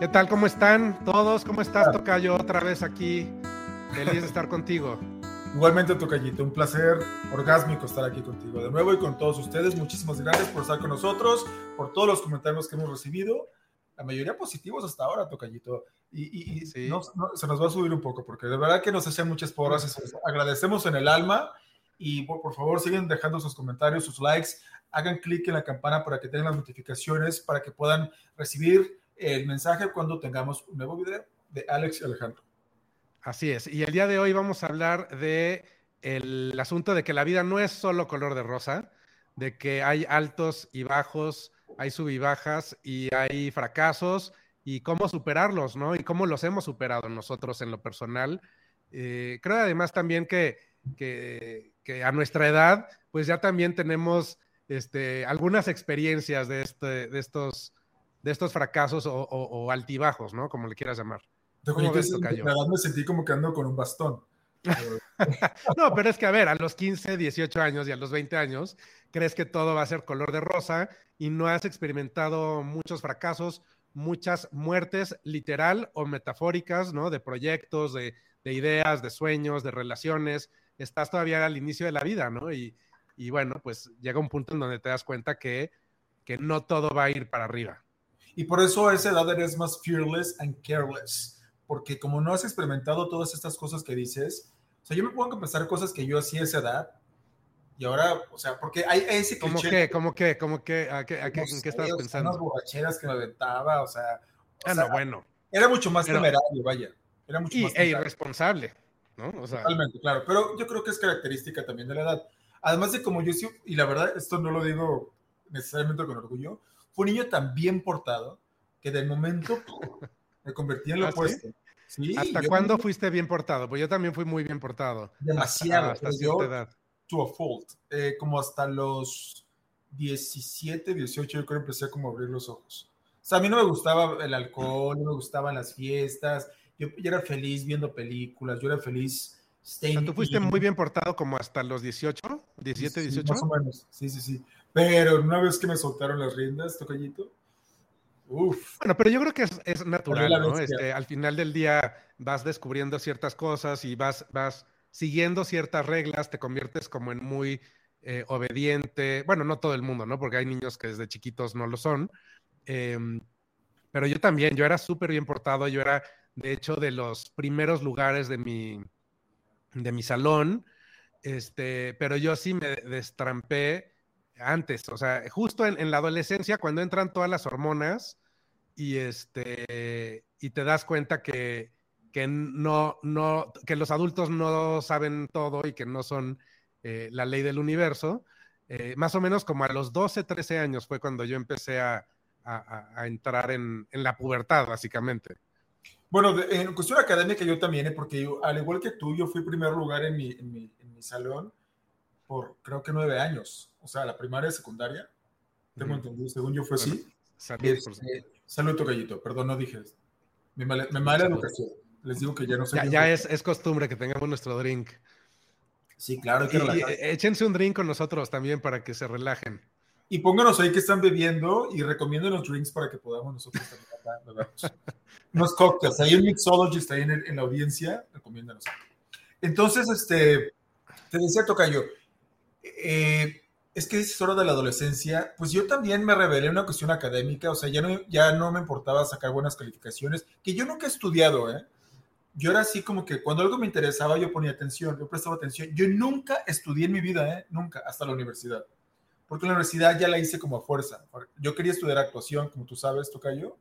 ¿Qué tal? ¿Cómo están todos? ¿Cómo estás, Tocayo? Otra vez aquí. Feliz de estar contigo. Igualmente, Tocayito, un placer orgásmico estar aquí contigo de nuevo y con todos ustedes. Muchísimas gracias por estar con nosotros, por todos los comentarios que hemos recibido. La mayoría positivos hasta ahora, Tocayito. Y, se nos va a subir un poco, porque de verdad que nos hacen muchas porras. Agradecemos en el alma. Y por, por favor, siguen dejando sus comentarios, sus likes. Hagan clic en la campana para que tengan las notificaciones, para que puedan recibir el mensaje cuando tengamos un nuevo video de Alex y Alejandro. Así es. Y el día de hoy vamos a hablar de el asunto de que la vida no es solo color de rosa, de que hay altos y bajos, hay sub y bajas y hay fracasos y cómo superarlos, ¿no? Y cómo los hemos superado nosotros en lo personal. Eh, creo además también que, que, que, a nuestra edad, pues ya también tenemos este, algunas experiencias de, este, de estos de estos fracasos o, altibajos, ¿no? Como le quieras llamar. ¿Cómo ves, me sentí como que ando con un bastón. no, pero es que a ver, a los 15, 18 años y a los 20 años, crees que todo va a ser color de rosa y no has experimentado muchos fracasos, muchas muertes literal o metafóricas, ¿no? De proyectos, de, ideas, de sueños, de relaciones. Estás todavía al inicio de la vida, ¿no? Y, y bueno, pues llega un punto en donde te das cuenta que, que no todo va a ir para arriba. Y por eso a esa edad eres más fearless and careless, porque como no has experimentado todas estas cosas que dices, o sea, yo me pongo a pensar cosas que yo hacía a esa edad, y ahora, o sea, porque hay, ese cliché. ¿Cómo qué? ¿Cómo qué? ¿Cómo qué? ¿A qué, a qué, ¿En qué estabas pensando? Unas borracheras que me aventaba, o sea. ah, no, bueno. Era mucho más temerario, vaya. Era mucho y, más e irresponsable, ¿no? O sea, Totalmente, claro. Pero yo creo que es característica también de la edad. Además de como yo sí, y la verdad, esto no lo digo necesariamente con orgullo, fue un niño tan bien portado que del momento me convertí en lo ¿Ah, opuesto. ¿Hasta cuándo fuiste bien portado? Pues yo también fui muy bien portado. Demasiado. Hasta, cierta edad. To a fault. Eh, como hasta los 17, 18, yo creo que empecé como a abrir los ojos. O sea, a mí no me gustaba el alcohol, no me gustaban las fiestas. Yo, era feliz viendo películas, yo era feliz. ¿Tú fuiste muy bien portado como hasta los 18? ¿17, 18? más o menos, sí, sí, sí. Pero una vez que me soltaron las riendas, tocallito, Uf. Bueno, pero yo creo que es, natural, ¿no? Este, al final del día vas descubriendo ciertas cosas y vas, vas siguiendo ciertas reglas, te conviertes como en muy eh, obediente. Bueno, no todo el mundo, ¿no? Porque hay niños que desde chiquitos no lo son. Em, pero yo también, yo era súper bien portado, yo era, de hecho, de los primeros lugares de mi, de mi salón, este, pero yo sí me destrampé antes, o sea, justo en, la adolescencia, cuando entran todas las hormonas y, este, y te das cuenta que, que, no, no, que los adultos no saben todo y que no son eh, la ley del universo, eh, más o menos como a los 12, 13 años fue cuando yo empecé a, entrar en, la pubertad, básicamente. Bueno, en cuestión académica yo también, ¿eh? porque al igual que tú, yo fui primer lugar en mi, en mi, en mi salón por creo que nueve años, o sea, la primaria y secundaria. Tengo entendido, según yo fue así. Salud, este, salud, tocallito, perdón, no dije. Me mala, mala educación. Les digo que ya no sé. Ya, ya es, es, costumbre que tengamos nuestro drink. Sí, claro. Que y, échense un drink con nosotros también para que se relajen. Y pónganos ahí que están bebiendo y recomienden los drinks para que podamos nosotros también Unos cócteles. Hay un mixologist ahí en, en la audiencia, recomiéndanos. Entonces, este, te decía Tocayo, eh, es que es hora de la adolescencia, pues yo también me revelé una cuestión académica, o sea, ya no, ya no me importaba sacar buenas calificaciones, que yo nunca he estudiado, ¿eh? Yo era así como que cuando algo me interesaba yo ponía atención, yo prestaba atención. Yo nunca estudié en mi vida, ¿eh? Nunca, hasta la universidad. Porque la universidad ya la hice como a fuerza. Yo quería estudiar actuación, como tú sabes, yo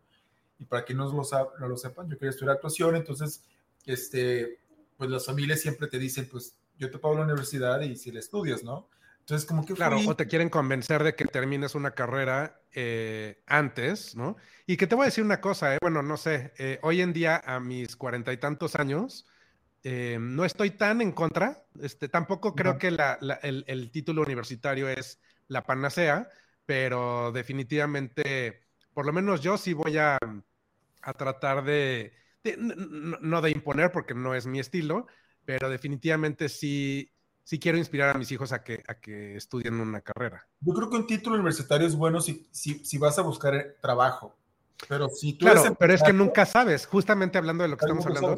y para que no lo, no lo sepan, yo quería estudiar actuación, entonces, este, pues las familias siempre te dicen, pues yo te pago la universidad y si la estudias, ¿no? Entonces, como que... Claro, o te quieren convencer de que termines una carrera eh, antes, ¿no? Y que te voy a decir una cosa, eh, bueno, no sé, eh, hoy en día a mis cuarenta y tantos años, eh, no estoy tan en contra, este, tampoco creo que el, título universitario es la panacea, pero definitivamente, por lo menos yo sí voy a, tratar de, no de imponer porque no es mi estilo, pero definitivamente sí sí quiero inspirar a mis hijos a que, a que estudien una carrera. Yo creo que un título universitario es bueno si, si, si vas a buscar trabajo. Pero si tú claro, pero es que nunca sabes, justamente hablando de lo que estamos hablando,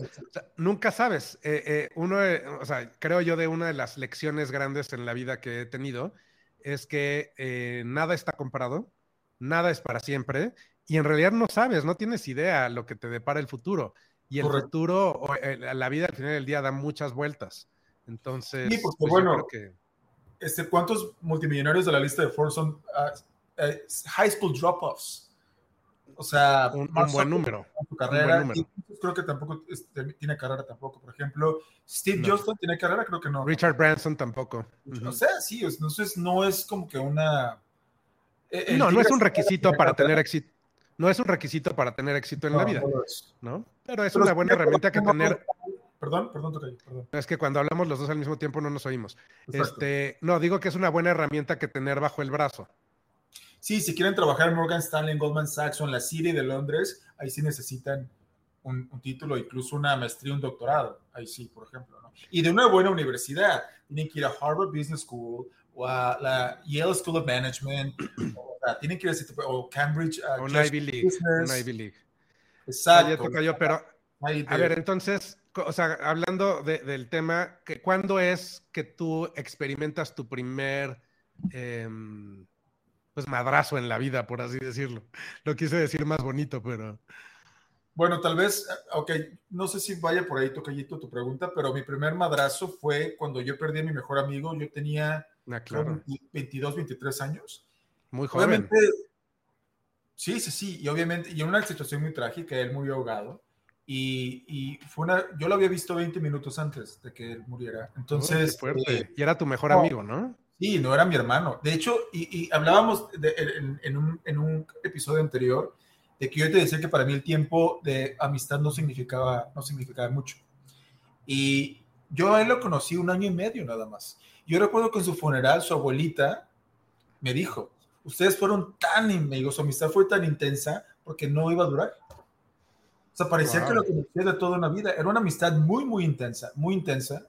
nunca sabes. Eh, eh, uno, o sea, creo yo de una de las lecciones grandes en la vida que he tenido es que eh, nada está comprado, nada es para siempre, y en realidad no sabes, no tienes idea lo que te depara el futuro. Y el futuro, la vida al final del día da muchas vueltas. Entonces, sí, porque pues, bueno, que... este, ¿cuántos multimillonarios de la lista de Forbes son ah, high school drop-offs? O sea, un, buen número. Su carrera. creo que tampoco este, tiene carrera tampoco. Por ejemplo, Steve Jobs tiene carrera, creo que no. Richard Branson tampoco. O sea, sí, entonces no es como que una. E, no, no es un requisito para tener éxito. No es un requisito para tener éxito en la vida, no, Pero es una buena herramienta que tener. Perdón, perdón, perdón. Es que cuando hablamos los dos al mismo tiempo no nos oímos. Este, no, digo que es una buena herramienta que tener bajo el brazo. Sí, si quieren trabajar en Morgan Stanley, en Goldman Sachs o en la City de Londres, ahí sí necesitan un, título, incluso una maestría, un doctorado. Ahí sí, por ejemplo. Y de una buena universidad. Tienen que ir a Harvard Business School o a la Yale School of Management. o, tienen que ir a o Cambridge. Uh, un Ivy League. Un Ivy League. Exacto. yo, pero, a ver, entonces, o sea, hablando del tema, que ¿cuándo es que tú experimentas tu primer... Em, pues madrazo en la vida, por así decirlo. Lo quise decir más bonito, pero... Bueno, tal vez, ok, no sé si vaya por ahí, Tocayito, tu pregunta, pero mi primer madrazo fue cuando yo perdí a mi mejor amigo, yo tenía 22, ah, 23 años. Muy joven. Sí, sí, sí, y obviamente, y en una situación muy trágica, él murió ahogado, y, y, fue una, yo lo había visto 20 minutos antes de que él muriera, entonces... Eh, y era tu mejor amigo, ¿no? Sí, no era mi hermano. De hecho, y, hablábamos en, un, episodio anterior de que yo te decía que para mí el tiempo de amistad no significaba, no significaba mucho. Y yo a él lo conocí un año y medio nada más. Yo recuerdo que en su funeral su abuelita me dijo, ustedes fueron tan amigos, su amistad fue tan intensa porque no iba a durar. O sea, parecía que lo conocía de toda una vida. Era una amistad muy, muy intensa, muy intensa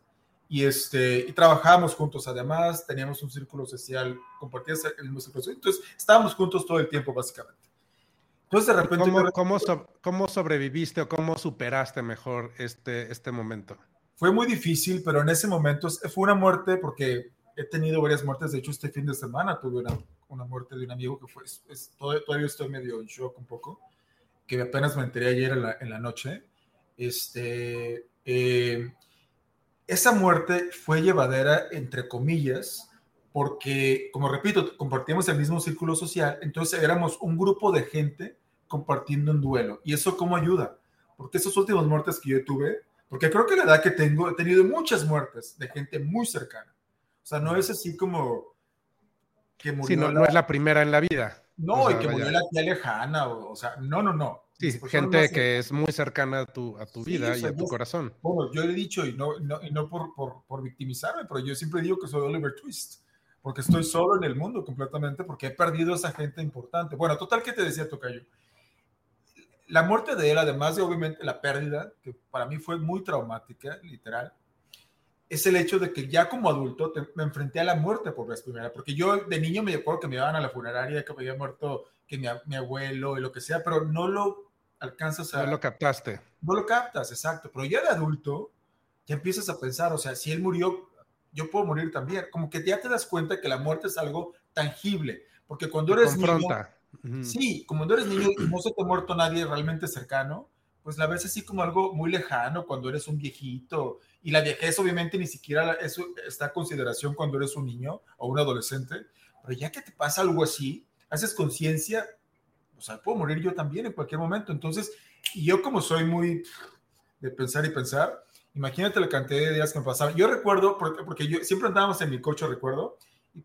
y, este, y trabajábamos juntos. Además, teníamos un círculo social, compartíamos el mismo círculo social. Entonces, estábamos juntos todo el tiempo, básicamente. Entonces, de repente... ¿Cómo, cómo, sobreviviste o cómo superaste mejor este, este momento? Fue muy difícil, pero en ese momento fue una muerte porque he tenido varias muertes. De hecho, este fin de semana tuve una, una muerte de un amigo que fue... Es, todavía estoy medio en shock un poco, que apenas me enteré ayer en la, en la noche. Este... Eh, esa muerte fue llevadera, entre comillas, porque, como repito, compartíamos el mismo círculo social, entonces éramos un grupo de gente compartiendo un duelo. ¿Y eso cómo ayuda? Porque esas últimas muertes que yo tuve, porque creo que la edad que tengo, he tenido muchas muertes de gente muy cercana. O sea, no es así como que murió. Sí, no, es la primera en la vida. No, y que murió la tía lejana, o, o sea, no, no, no. Sí, gente que es muy cercana a tu, a tu vida y a tu corazón. Bueno, yo le he dicho, y no, no, y no por, por, por, victimizarme, pero yo siempre digo que soy Oliver Twist, porque estoy solo en el mundo completamente, porque he perdido a esa gente importante. Bueno, total, ¿qué te decía Tocayo? La muerte de él, además de obviamente la pérdida, que para mí fue muy traumática, literal, es el hecho de que ya como adulto me enfrenté a la muerte por vez primera, porque yo de niño me acuerdo que me iban a la funeraria, que me había muerto que mi, mi, abuelo y lo que sea, pero no lo alcanzas a... No lo captaste. No lo captas, exacto. Pero ya de adulto, ya empiezas a pensar, o sea, si él murió, yo puedo morir también. Como que ya te das cuenta que la muerte es algo tangible. Porque cuando eres niño... Sí, como cuando eres niño no se te ha muerto nadie realmente cercano, pues la ves así como algo muy lejano cuando eres un viejito. Y la viejez obviamente ni siquiera eso está a consideración cuando eres un niño o un adolescente. Pero ya que te pasa algo así, haces conciencia o sea, puedo morir yo también en cualquier momento. Entonces, y yo como soy muy de pensar y pensar, imagínate la cantidad de días que me pasaban. Yo recuerdo, porque, porque yo siempre andábamos en mi coche, recuerdo,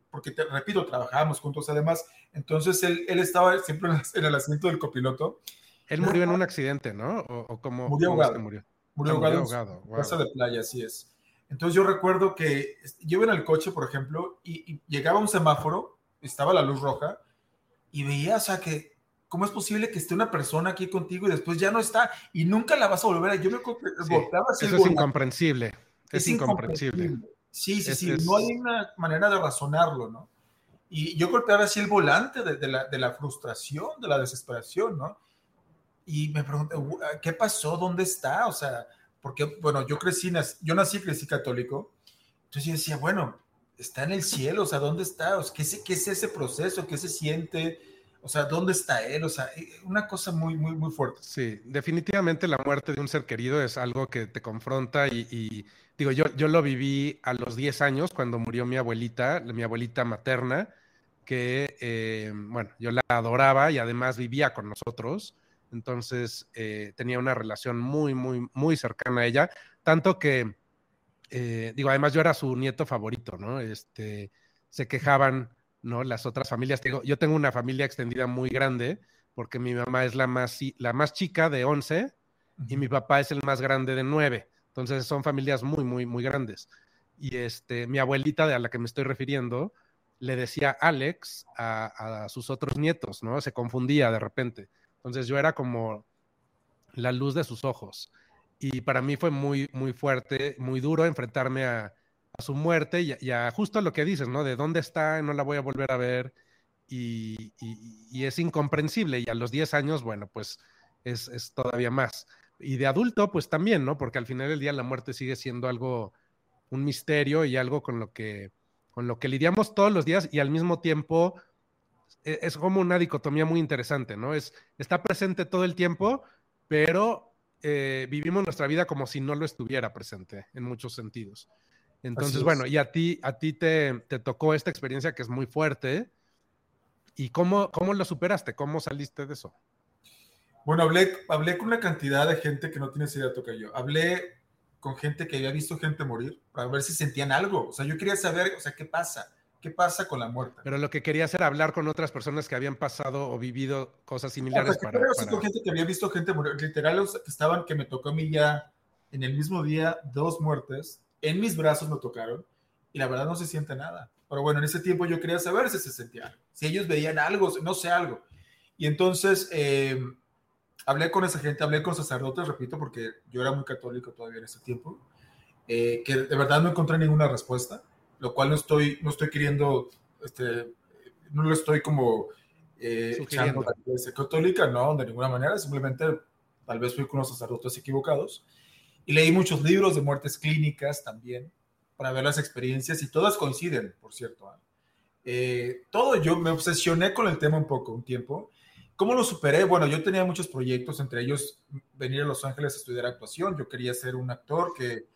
porque te repito, trabajábamos juntos además, entonces él, él estaba siempre en el asiento del copiloto. Él murió en un accidente, ¿no? ¿O, cómo, murió ahogado. murió? Murió ahogado. Murió Casa de playa, así es. Entonces yo recuerdo que yo iba en el coche, por ejemplo, y, y, llegaba un semáforo, estaba la luz roja, y veía, o sea, que ¿Cómo es posible que esté una persona aquí contigo y después ya no está y nunca la vas a volver a Yo me sí, Eso es incomprensible. Es, incomprensible. Sí, sí, sí. No hay una manera de razonarlo, ¿no? Y yo golpeaba así el volante de, la, de, la, frustración, de la desesperación, ¿no? Y me pregunté, ¿qué pasó? ¿Dónde está? O sea, porque, bueno, yo crecí, yo nací y crecí católico, entonces yo decía, bueno, está en el cielo, o sea, ¿dónde está? O sea, ¿qué, es, ¿qué, es, ese proceso? ¿Qué se siente? O sea, ¿dónde está él? O sea, eh, una cosa muy, muy, muy fuerte. Sí, definitivamente la muerte de un ser querido es algo que te confronta y, digo, yo, yo lo viví a los 10 años cuando murió mi abuelita, mi abuelita materna, que, eh, bueno, yo la adoraba y además vivía con nosotros. Entonces eh, tenía una relación muy, muy, muy cercana a ella, tanto que eh, digo, además yo era su nieto favorito, ¿no? Este, se quejaban, ¿no? Las otras familias. Digo, yo tengo una familia extendida muy grande porque mi mamá es la más, la más chica de 11 y mi papá es el más grande de 9. Entonces son familias muy, muy, muy grandes. Y este, mi abuelita, de a la que me estoy refiriendo, le decía Alex a, a sus otros nietos, ¿no? Se confundía de repente. Entonces yo era como la luz de sus ojos y para mí fue muy, muy fuerte, muy duro enfrentarme a, su muerte y, a justo lo que dices, ¿no? De dónde está, no la voy a volver a ver y, es incomprensible y a los 10 años, bueno, pues es, es, todavía más. Y de adulto, pues también, ¿no? Porque al final del día la muerte sigue siendo algo, un misterio y algo con lo que, con lo que lidiamos todos los días y al mismo tiempo es como una dicotomía muy interesante, ¿no? Es, está presente todo el tiempo, pero eh, vivimos nuestra vida como si no lo estuviera presente en muchos sentidos. Entonces, bueno, y a ti, a ti te, tocó esta experiencia que es muy fuerte. ¿Y cómo, cómo lo superaste? ¿Cómo saliste de eso? Bueno, hablé, hablé con una cantidad de gente que no tiene idea toca yo. Hablé con gente que había visto gente morir para ver si sentían algo. O sea, yo quería saber, o sea, qué pasa. ¿Qué pasa con la muerte? Pero lo que quería hacer era hablar con otras personas que habían pasado o vivido cosas similares. para, para... gente que había visto gente morir, literal, que estaban, que me tocó a mí ya en el mismo día, dos muertes, en mis brazos me tocaron, y la verdad no se siente nada. Pero bueno, en ese tiempo yo quería saber si se sentía algo, si ellos veían algo, no sé algo. Y entonces eh, hablé con esa gente, hablé con sacerdotes, repito, porque yo era muy católico todavía en ese tiempo, eh, que de verdad no encontré ninguna respuesta lo cual no estoy, no estoy queriendo, este, no lo estoy como eh, echando la iglesia católica, no, de ninguna manera, simplemente tal vez fui con los sacerdotes equivocados. Y leí muchos libros de muertes clínicas también, para ver las experiencias, y todas coinciden, por cierto. ¿ah? Eh, todo, yo me obsesioné con el tema un poco, un tiempo. ¿Cómo lo superé? Bueno, yo tenía muchos proyectos, entre ellos venir a Los Ángeles a estudiar actuación. Yo quería ser un actor que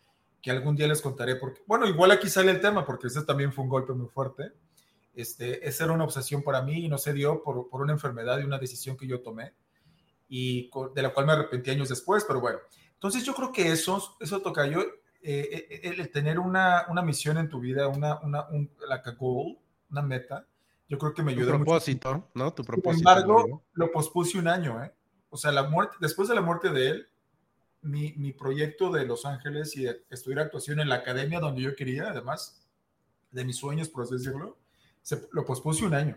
que algún día les contaré, porque, bueno, igual aquí sale el tema, porque ese también fue un golpe muy fuerte. Este, esa era una obsesión para mí y no se dio por, por una enfermedad y una decisión que yo tomé, y de la cual me arrepentí años después, pero bueno. Entonces yo creo que eso, eso toca yo, eh, eh, el, tener una, una, misión en tu vida, una, una un, goal, una meta, yo creo que me ayudó. Tu propósito, ¿no? Tu propósito. Sin embargo, lo pospuse un año, ¿eh? O sea, la muerte, después de la muerte de él, mi, mi, proyecto de Los Ángeles y de estudiar actuación en la academia donde yo quería, además de mis sueños, por así decirlo, se, lo pospuse un año,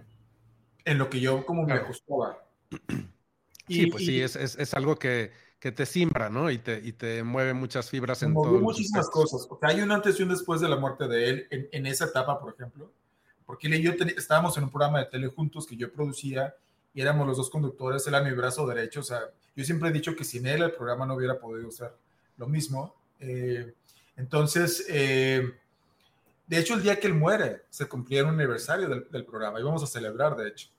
en lo que yo como me ajustaba. sí, pues sí, es, es, es algo que, que, te simbra, ¿no? Y te, y te mueve muchas fibras en todo. muchísimas cosas. O sea, hay un antes y un después de la muerte de él en, en esa etapa, por ejemplo, porque él y yo estábamos en un programa de tele juntos que yo producía y éramos los dos conductores, él era mi brazo derecho, o sea, yo siempre he dicho que sin él el programa no hubiera podido ser lo mismo. Eh, entonces, eh, de hecho, el día que él muere, se cumplía el aniversario del, programa, íbamos a celebrar, de hecho,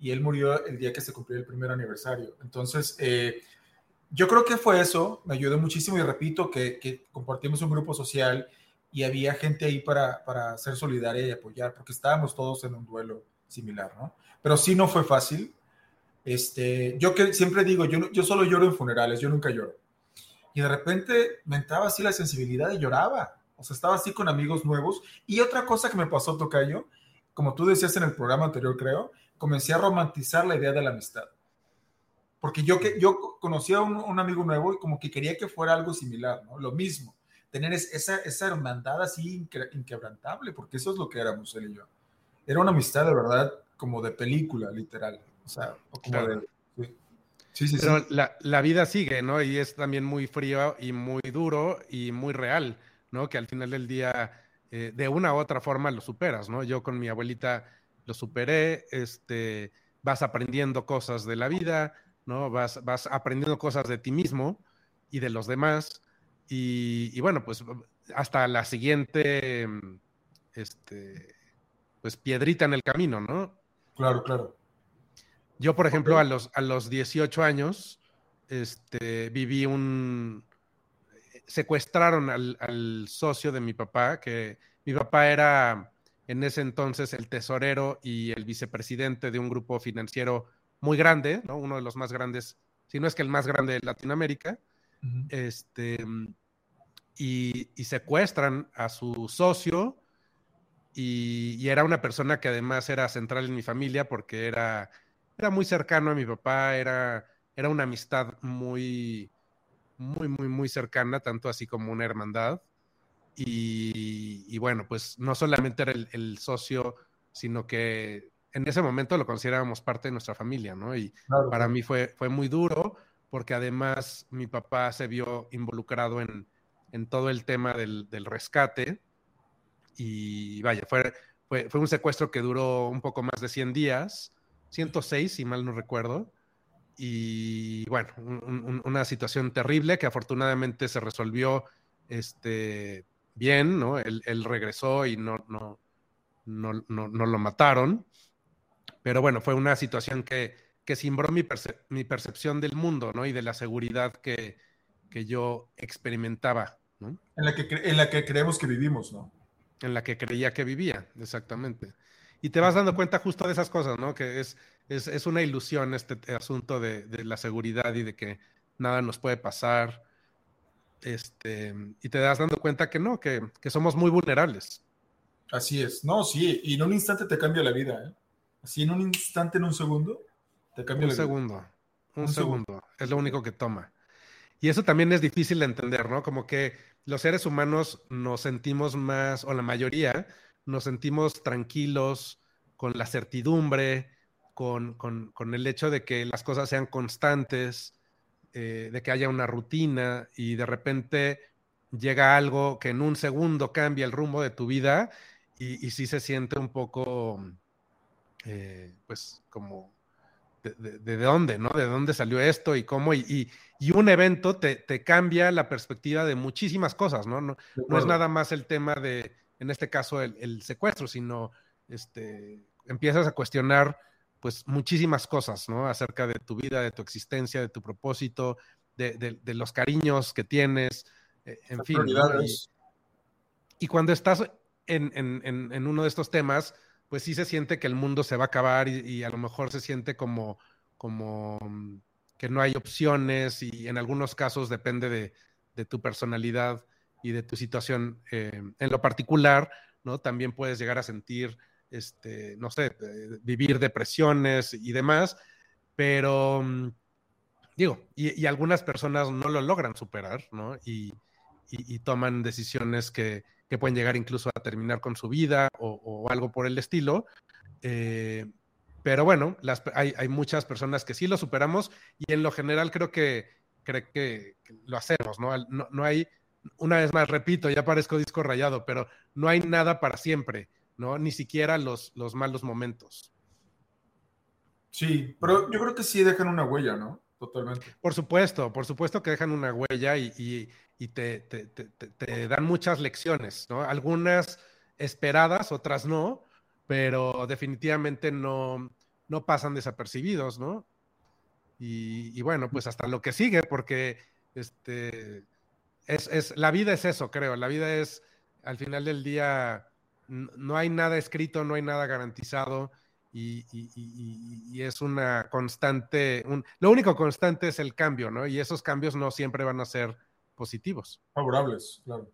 y él murió el día que se cumplió el primer aniversario. Entonces, eh, yo creo que fue eso, me ayudó muchísimo y repito que, que compartimos un grupo social y había gente ahí para, para ser solidaria y apoyar, porque estábamos todos en un duelo similar, ¿no? Pero sí no fue fácil, este, yo que siempre digo, yo, yo solo lloro en funerales, yo nunca lloro. Y de repente me entraba así la sensibilidad y lloraba. O sea, estaba así con amigos nuevos. Y otra cosa que me pasó, Tocayo, como tú decías en el programa anterior, creo, comencé a romantizar la idea de la amistad. Porque yo, que, yo conocía a un, amigo nuevo y como que quería que fuera algo similar, ¿no? Lo mismo. Tener esa, esa hermandad así inquebrantable, porque eso es lo que éramos él y yo. Era una amistad de verdad como de película, literal. O sea, sí. Sí, Pero La, la, vida sigue, ¿no? Y es también muy frío y muy duro y muy real, ¿no? Que al final del día, eh, de una u otra forma, lo superas, ¿no? Yo con mi abuelita lo superé, este, vas aprendiendo cosas de la vida, ¿no? Vas, vas aprendiendo cosas de ti mismo y de los demás. Y, bueno, pues hasta la siguiente, este, pues piedrita en el camino, ¿no? Claro, claro. Yo, por ejemplo, a los, a los 18 años, este, viví un... Secuestraron al, al socio de mi papá, que mi papá era en ese entonces el tesorero y el vicepresidente de un grupo financiero muy grande, ¿no? uno de los más grandes, si no es que el más grande de Latinoamérica, este, y, secuestran a su socio y, era una persona que además era central en mi familia porque era, era muy cercano a mi papá, era, era una amistad muy, muy, muy, muy cercana, tanto así como una hermandad. Y, bueno, pues no solamente era el, socio, sino que en ese momento lo considerábamos parte de nuestra familia, ¿no? Y para mí fue, fue muy duro porque además mi papá se vio involucrado en, todo el tema del, rescate y vaya, fue, fue, un secuestro que duró un poco más de 100 días, 106 si mal no recuerdo, y bueno, una situación terrible que afortunadamente se resolvió este, bien, ¿no? Él, regresó y no, no, no, no, lo mataron. Pero bueno, fue una situación que, que cimbró mi, mi percepción del mundo, ¿no? Y de la seguridad que, que yo experimentaba, ¿no? En la, que en la que creemos que vivimos, ¿no? En la que creía que vivía, exactamente. Y te vas dando cuenta justo de esas cosas, ¿no? Que es, es, es una ilusión este asunto de, de, la seguridad y de que nada nos puede pasar este, y te das dando cuenta que no, que, somos muy vulnerables. Así es, no, sí, y en un instante te cambia la vida, ¿eh? Así en un instante, en un segundo, te cambia un la segundo, vida. Un, un segundo, segundo, es lo único que toma. Y eso también es difícil de entender, ¿no? Como que los seres humanos nos sentimos más, o la mayoría, nos sentimos tranquilos con la certidumbre, con, con, con el hecho de que las cosas sean constantes, eh, de que haya una rutina y de repente llega algo que en un segundo cambia el rumbo de tu vida y, y sí se siente un poco, eh, pues como, de, de, dónde, ¿no? De dónde salió esto y cómo, y, y, un evento te, te, cambia la perspectiva de muchísimas cosas, ¿no? No, no es nada más el tema de, en este caso, el, el secuestro, sino este, empiezas a cuestionar pues muchísimas cosas, ¿no? Acerca de tu vida, de tu existencia, de tu propósito, de, los cariños que tienes, eh, en fin. Y, cuando estás en, uno de estos temas, pues sí se siente que el mundo se va a acabar y, a lo mejor se siente como, como mm, que no hay opciones y en algunos casos depende de, tu personalidad y de tu situación eh, en lo particular, ¿no? También puedes llegar a sentir este, no sé, eh, vivir depresiones y demás, pero mm, digo, y, algunas personas no lo logran superar, ¿no? Y, toman decisiones que, pueden llegar incluso a terminar con su vida o, algo por el estilo. Eh, pero bueno, hay, muchas personas que sí lo superamos y en lo general creo que, creo que, lo hacemos, ¿no? ¿no? ¿no? hay, una vez más, repito, ya parezco disco rayado, pero no hay nada para siempre. ¿no? Ni siquiera los, los malos momentos. Sí, pero yo creo que sí dejan una huella, ¿no? Totalmente. Por supuesto, por supuesto que dejan una huella y, te, te, dan muchas lecciones, ¿no? Algunas esperadas, otras no, pero definitivamente no, no pasan desapercibidos, ¿no? Y, bueno, pues hasta lo que sigue, porque este, es, es, la vida es eso, creo, la vida es, al final del día, no hay nada escrito, no hay nada garantizado y, es una constante, lo único constante es el cambio, ¿no? Y esos cambios no siempre van a ser positivos. Favorables, claro.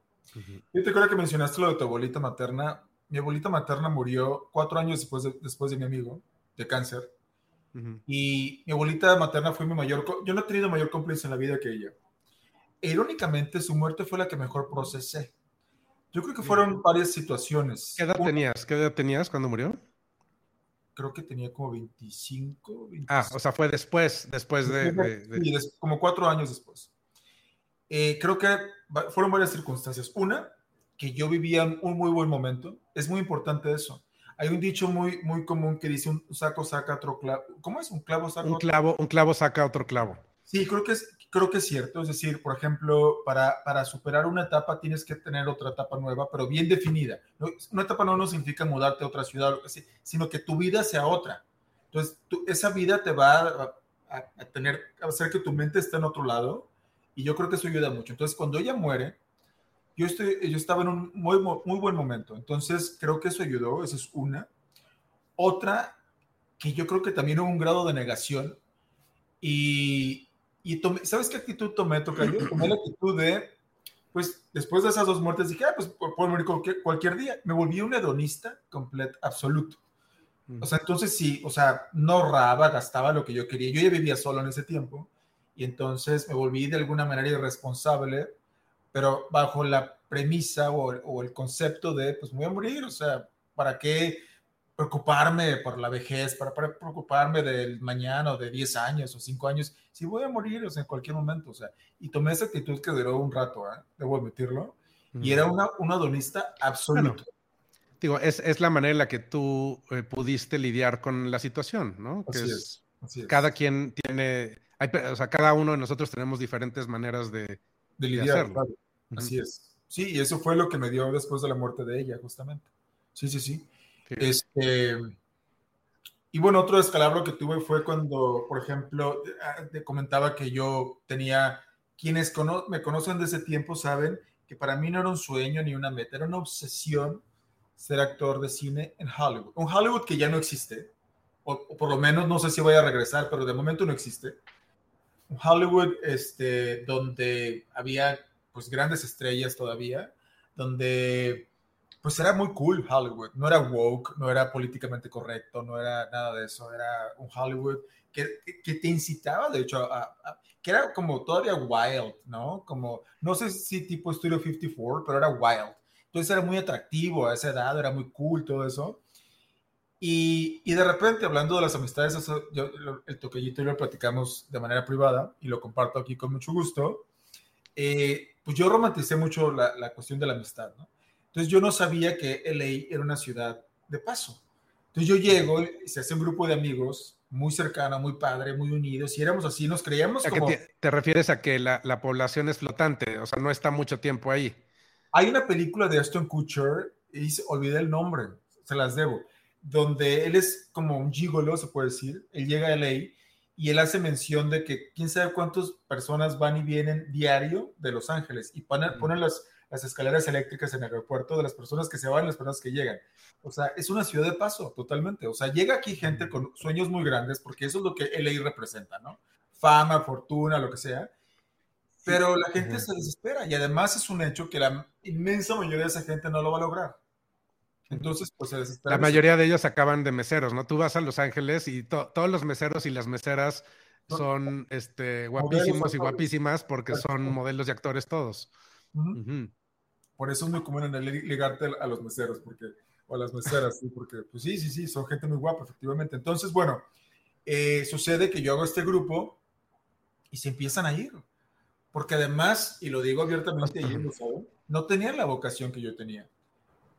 Yo te acuerdo que mencionaste lo de tu abuelita materna. Mi abuelita materna murió cuatro años después de, después de mi amigo, de cáncer. Y mi abuelita materna fue mi mayor, yo no he tenido mayor cómplice en la vida que ella. Irónicamente, su muerte fue la que mejor procesé. Yo creo que fueron varias situaciones. ¿Qué edad tenías? ¿Qué edad tenías cuando murió? Creo que tenía como 25. Ah, o sea, fue después, después de... Sí, como cuatro años después. Eh, creo que fueron varias circunstancias. Una, que yo vivía un muy buen momento. Es muy importante eso. hay un dicho muy, muy común que dice un saco saca otro clavo. ¿Cómo es? Un clavo saca un clavo, Un clavo saca otro clavo. Sí, creo que es, creo que es cierto. Es decir, por ejemplo, para, para superar una etapa tienes que tener otra etapa nueva, pero bien definida. Una etapa no, no significa mudarte a otra ciudad, sino que tu vida sea otra. Entonces, esa vida te va a, a, tener, a hacer que tu mente esté en otro lado, y yo creo que eso ayuda mucho. Entonces, cuando ella muere, yo, estoy, yo estaba en un muy, muy buen momento. Entonces, creo que eso ayudó, esa es una. Otra, que yo creo que también hubo un grado de negación, y, y ¿sabes qué actitud tomé, Tocayo? Tomé la actitud de, pues, después de esas dos muertes, dije, ah, pues, puedo morir cualquier, cualquier día. Me volví un hedonista completo, absoluto. O sea, entonces sí, o sea, no ahorraba, gastaba lo que yo quería. Yo ya vivía solo en ese tiempo y entonces me volví de alguna manera irresponsable, pero bajo la premisa o, o el concepto de, pues, me voy a morir, o sea, ¿para qué preocuparme por la vejez, para, preocuparme del mañana o de 10 años o 5 años, si voy a morir o sea, en cualquier momento, o sea, y tomé esa actitud que duró un rato, ¿eh? debo admitirlo, y era una, un adonista absoluto. digo, es, es, la manera en la que tú eh, pudiste lidiar con la situación, ¿no? Así es, así es. Cada quien tiene, hay, o sea, cada uno de nosotros tenemos diferentes maneras de, de lidiar. Claro. Así es. Sí, y eso fue lo que me dio después de la muerte de ella, justamente. Sí, sí, sí. Este, y bueno, otro descalabro que tuve fue cuando, por ejemplo, ah, te comentaba que yo tenía, quienes me conocen de ese tiempo saben que para mí no era un sueño ni una meta, era una obsesión ser actor de cine en Hollywood. Un Hollywood que ya no existe, o, por lo menos no sé si voy a regresar, pero de momento no existe. Un Hollywood este, donde había pues grandes estrellas todavía, donde pues era muy cool Hollywood. No era woke, no era políticamente correcto, no era nada de eso. Era un Hollywood que, que te incitaba, de hecho, a, que era como todavía wild, ¿no? Como, no sé si tipo Studio 54, pero era wild. Entonces era muy atractivo a esa edad, era muy cool todo eso. Y, y de repente, hablando de las amistades, yo, el toquellito y lo platicamos de manera privada y lo comparto aquí con mucho gusto. Eh, pues yo romanticé mucho la, la cuestión de la amistad, ¿no? Entonces yo no sabía que LA era una ciudad de paso. Entonces yo llego y se hace un grupo de amigos muy cercano, muy padre, muy unidos, y éramos así, nos creíamos como... Te, refieres a que la, la, población es flotante, o sea, no está mucho tiempo ahí. Hay una película de Aston Kutcher, y se, olvidé el nombre, se las debo, donde él es como un gigolo, se puede decir, él llega a LA y él hace mención de que quién sabe cuántas personas van y vienen diario de Los Ángeles, y ponen, ponen las las escaleras eléctricas en el aeropuerto, de las personas que se van y las personas que llegan. O sea, es una ciudad de paso, totalmente. O sea, llega aquí gente con sueños muy grandes, porque eso es lo que LA representa, ¿no? Fama, fortuna, lo que sea. Pero la gente se desespera y además es un hecho que la inmensa mayoría de esa gente no lo va a lograr. Entonces, pues se desespera. La mayoría de ellos acaban de meseros, ¿no? Tú vas a Los Ángeles y todos los meseros y las meseras son este, guapísimos y guapísimas porque son modelos y actores todos. Por eso es muy común en ligarte a los meseros, porque, o a las meseras, ¿sí? porque, pues sí, sí, sí, son gente muy guapa, efectivamente. Entonces, bueno, eh, sucede que yo hago este grupo y se empiezan a ir. Porque además, y lo digo abiertamente, no tenían la vocación que yo tenía.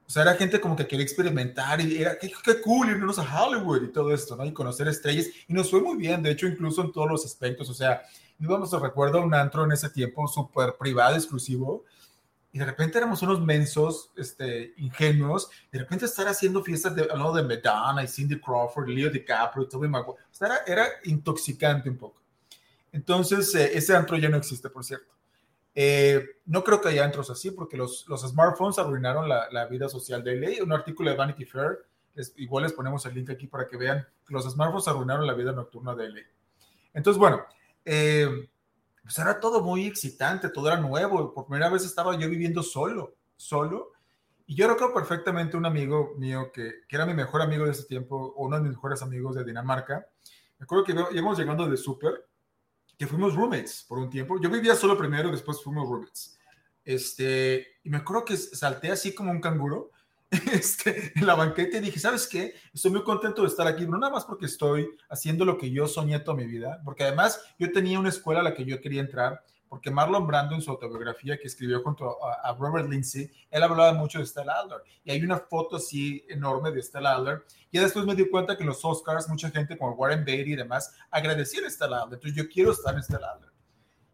O sea, era gente como que quería experimentar y era, qué, qué, cool irnos a Hollywood y todo esto, ¿no? Y conocer estrellas. Y nos fue muy bien, de hecho, incluso en todos los aspectos. O sea, íbamos a recuerdo un antro en ese tiempo súper privado, exclusivo, y de repente éramos unos mensos, este, ingenuos, de repente estar haciendo fiestas de, lado de Madonna y Cindy Crawford, Leo DiCaprio, Toby Maguire, o sea, era, era, intoxicante un poco. Entonces, eh, ese antro ya no existe, por cierto. Eh, no creo que haya antros así, porque los, los smartphones arruinaron la, la, vida social de LA. Un artículo de Vanity Fair, les, igual les ponemos el link aquí para que vean que los smartphones arruinaron la vida nocturna de LA. Entonces, bueno, eh, pues era todo muy excitante, todo era nuevo. Por primera vez estaba yo viviendo solo, solo. Y yo recuerdo perfectamente un amigo mío que, era mi mejor amigo de ese tiempo, uno de mis mejores amigos de Dinamarca. Me acuerdo que íbamos llegando de súper, que fuimos roommates por un tiempo. Yo vivía solo primero, después fuimos roommates. Este, y me acuerdo que salté así como un canguro este, en la banqueta y dije, ¿sabes qué? Estoy muy contento de estar aquí, no nada más porque estoy haciendo lo que yo soñé toda mi vida, porque además yo tenía una escuela a la que yo quería entrar, porque Marlon Brando en su autobiografía que escribió junto a, Robert Lindsay, él hablaba mucho de Stella Adler y hay una foto así enorme de Stella Adler. Y después me di cuenta que los Oscars mucha gente como Warren Beatty y demás agradecían a Stella Adler, entonces yo quiero estar en Stella Adler.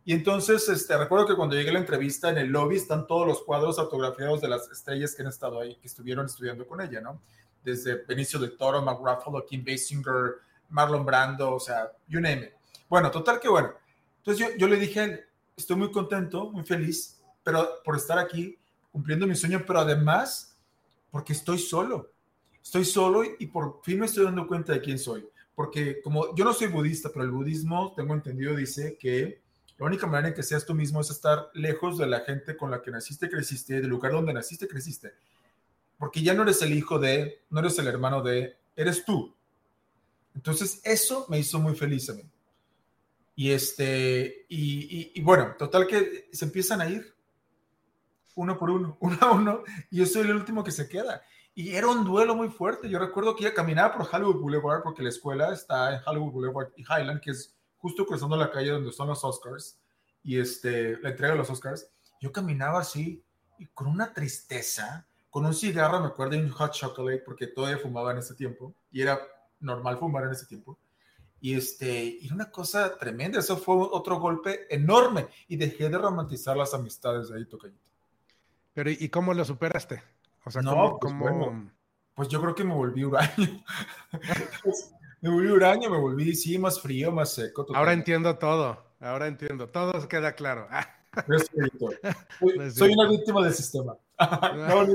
Y entonces este, recuerdo que cuando llegué a la entrevista en el lobby están todos los cuadros autografiados de las estrellas que han estado ahí, que estuvieron estudiando con ella, ¿no? Desde Benicio del Toro, Mark Ruffalo, Kim Basinger, Marlon Brando, o sea, you name it. Bueno, total que bueno. Entonces yo, yo le dije estoy muy contento, muy feliz, pero por estar aquí cumpliendo mi sueño, pero además porque estoy solo. Estoy solo y por fin me estoy dando cuenta de quién soy. Porque como yo no soy budista, pero el budismo, tengo entendido, dice que la única manera en que seas tú mismo es estar lejos de la gente con la que naciste, creciste, del lugar donde naciste, creciste. Porque ya no eres el hijo de, no eres el hermano de, eres tú. Entonces eso me hizo muy feliz a mí. Y este, y, bueno, total que se empiezan a ir uno por uno, uno a uno, y yo soy el último que se queda. Y era un duelo muy fuerte. Yo recuerdo que ella caminaba por Hollywood Boulevard, porque la escuela está en Hollywood Boulevard y Highland, que es justo cruzando la calle donde son los Oscars, y este, la entrega de los Oscars. Yo caminaba así, y con una tristeza, con un cigarro, me acuerdo, de un hot chocolate, porque todavía fumaba en ese tiempo, y era normal fumar en ese tiempo y este, y una cosa tremenda, eso fue otro golpe enorme y dejé de romantizar las amistades de ahí, Tocayito. Pero ¿y cómo lo superaste? O sea, no, pues, pues, yo creo que me volví huraño. me volví huraño, me volví, sí, más frío, más seco. Ahora entiendo todo, ahora entiendo, todo queda claro. soy, soy una víctima del sistema. no,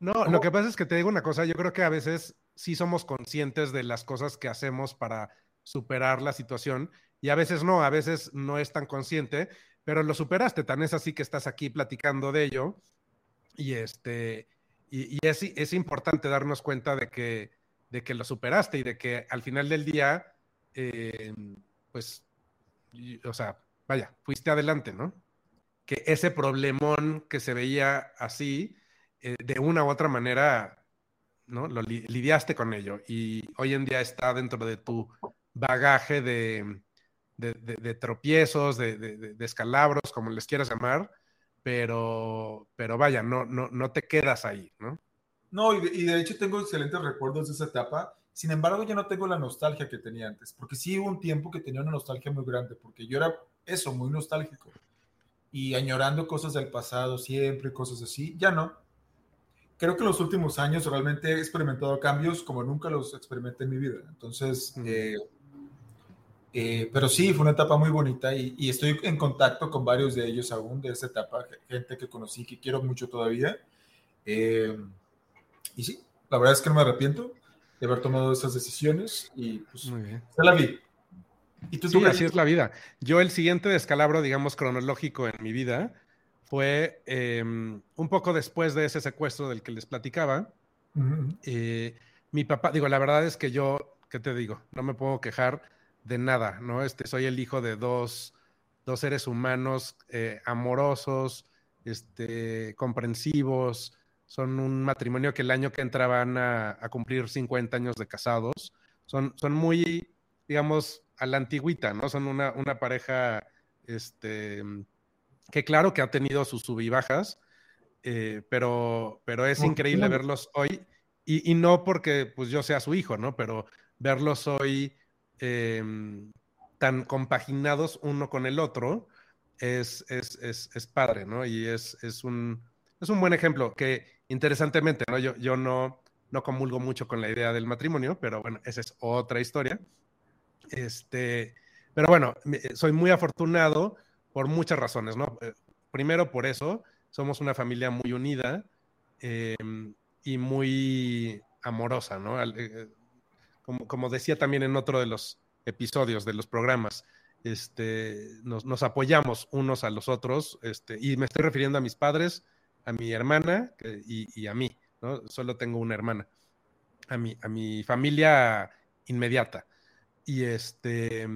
no, lo que pasa es que te digo una cosa, yo creo que a veces sí somos conscientes de las cosas que hacemos para superar la situación y a veces no, a veces no es tan consciente, pero lo superaste, tan es así que estás aquí platicando de ello y este y, es, es, importante darnos cuenta de que, de que lo superaste y de que al final del día, eh, pues, o sea, vaya, fuiste adelante, ¿no? Que ese problemón que se veía así, eh, de una u otra manera, ¿no? Lo lidiaste con ello y hoy en día está dentro de tu bagaje de, de, tropiezos, de, escalabros, como les quieras llamar, pero, pero vaya, no, no, no te quedas ahí, ¿no? No, y de, hecho tengo excelentes recuerdos de esa etapa. Sin embargo, ya no tengo la nostalgia que tenía antes, porque sí hubo un tiempo que tenía una nostalgia muy grande, porque yo era eso, muy nostálgico y añorando cosas del pasado siempre, cosas así. Ya no, creo que en los últimos años realmente he experimentado cambios como nunca los experimenté en mi vida. Entonces, eh, eh, pero sí, fue una etapa muy bonita y, estoy en contacto con varios de ellos aún de esa etapa, gente que conocí, que quiero mucho todavía. Eh, y sí, la verdad es que no me arrepiento de haber tomado esas decisiones y pues muy bien. se la vi. ¿Y tú, sí, así es la vida. Yo el siguiente descalabro, digamos, cronológico en mi vida fue em, un poco después de ese secuestro del que les platicaba. Eh, mi papá, digo, la verdad es que yo, ¿qué te digo? No me puedo quejar de nada, ¿no? Este, soy el hijo de dos, dos seres humanos eh, amorosos, este, comprensivos. Son un matrimonio que el año que entraban a, a, cumplir 50 años de casados. Son, son muy, digamos, a la antigüita, ¿no? Son una, una pareja, este, que claro que ha tenido sus sub y bajas, eh, pero, pero es increíble verlos hoy, y, no porque pues yo sea su hijo, ¿no? Pero verlos hoy em, tan compaginados uno con el otro es, es, es, padre, ¿no? Y es, es, un, es un buen ejemplo que interesantemente, ¿no? Yo, yo no, no comulgo mucho con la idea del matrimonio, pero bueno, esa es otra historia. Este, pero bueno, soy muy afortunado por muchas razones, ¿no? Eh, primero por eso, somos una familia muy unida em, y muy amorosa, ¿no? Eh, como, decía también en otro de los episodios de los programas, este, nos, apoyamos unos a los otros, este, y me estoy refiriendo a mis padres, a mi hermana y, a mí, ¿no? Solo tengo una hermana, a mi, a mi familia inmediata. Y este,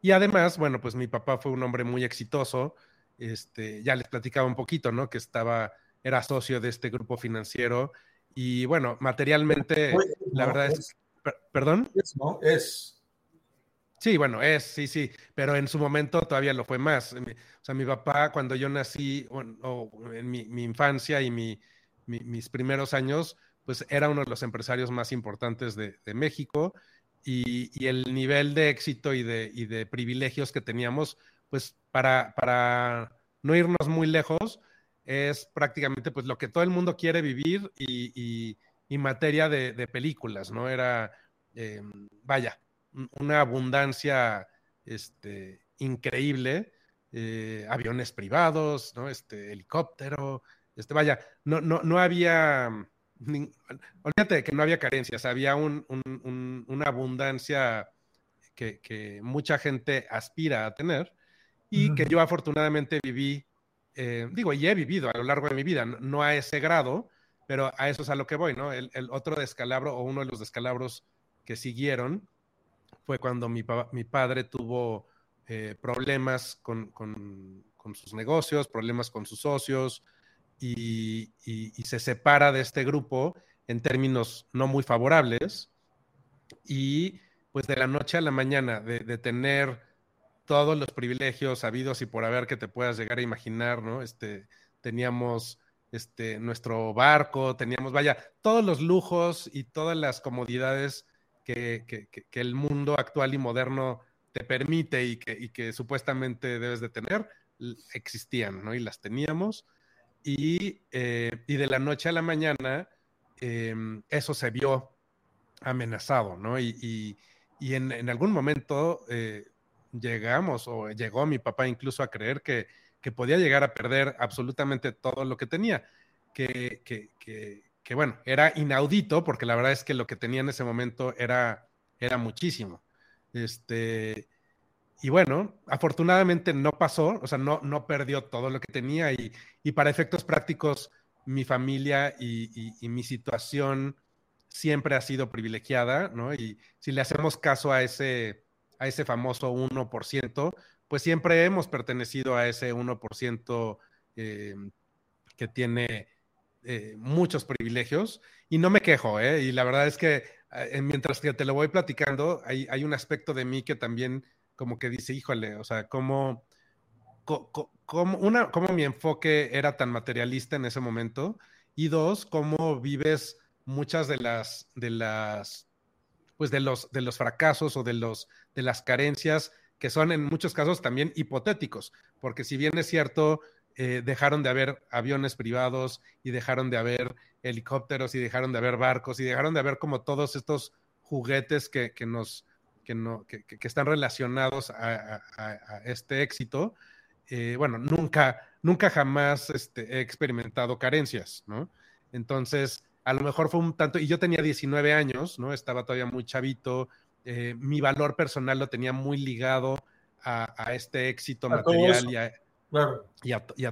y además, bueno, pues mi papá fue un hombre muy exitoso. Este, ya les platicaba un poquito, ¿no? Que estaba, era socio de este grupo financiero. Y bueno, materialmente, la verdad es, ¿Perdón? Es, ¿no? Es. Sí, bueno, es, sí, sí, pero en su momento todavía lo fue más. O sea, mi papá, cuando yo nací, o, en mi, infancia y mis primeros años, pues era uno de los empresarios más importantes de, México y, el nivel de éxito y de, privilegios que teníamos, pues para, no irnos muy lejos, es prácticamente pues lo que todo el mundo quiere vivir y, y materia de, películas, ¿no? Era, eh, vaya, una abundancia este, increíble, eh, aviones privados, ¿no? Este, helicóptero, este, vaya, no, no, no había, olvídate de que no había carencias, había una abundancia que, mucha gente aspira a tener y que yo afortunadamente viví, eh, digo, y he vivido a lo largo de mi vida, no a ese grado, pero a eso es a lo que voy, ¿no? El, otro descalabro o uno de los descalabros que siguieron fue cuando mi, padre tuvo eh, problemas con, sus negocios, problemas con sus socios y, se separa de este grupo en términos no muy favorables y pues de la noche a la mañana de, tener todos los privilegios habidos y por haber que te puedas llegar a imaginar, ¿no? Este, teníamos este, nuestro barco, teníamos, vaya, todos los lujos y todas las comodidades que, el mundo actual y moderno te permite y que, supuestamente debes de tener, existían, ¿no? Y las teníamos. Y, eh, de la noche a la mañana, em, eso se vio amenazado, ¿no? Y, en, algún momento eh, llegamos, o llegó mi papá incluso a creer que, que podía llegar a perder absolutamente todo lo que tenía, que, que, bueno, era inaudito, porque la verdad es que lo que tenía en ese momento era, era muchísimo. Este, y bueno, afortunadamente no pasó, o sea, no, no perdió todo lo que tenía y, y para efectos prácticos, mi familia y, y, mi situación siempre ha sido privilegiada, ¿no? Y si le hacemos caso a ese, a ese famoso 1%, pues siempre hemos pertenecido a ese 1% eh, que tiene eh, muchos privilegios y no me quejo, ¿eh? Y la verdad es que eh, mientras te lo voy platicando, hay, un aspecto de mí que también como que dice, híjole, o sea, cómo, una, cómo mi enfoque era tan materialista en ese momento y dos, cómo vives muchas de las, de las, pues de los, de los fracasos o de los, de las carencias que son en muchos casos también hipotéticos, porque si bien es cierto, eh, dejaron de haber aviones privados y dejaron de haber helicópteros y dejaron de haber barcos y dejaron de haber como todos estos juguetes que, nos que, no, que, están relacionados a, este éxito. Eh, bueno, nunca, nunca jamás este, he experimentado carencias, ¿no? Entonces, a lo mejor fue un tanto, y yo tenía 19 años, ¿no? Estaba todavía muy chavito, eh, mi valor personal lo tenía muy ligado a, este éxito material y a,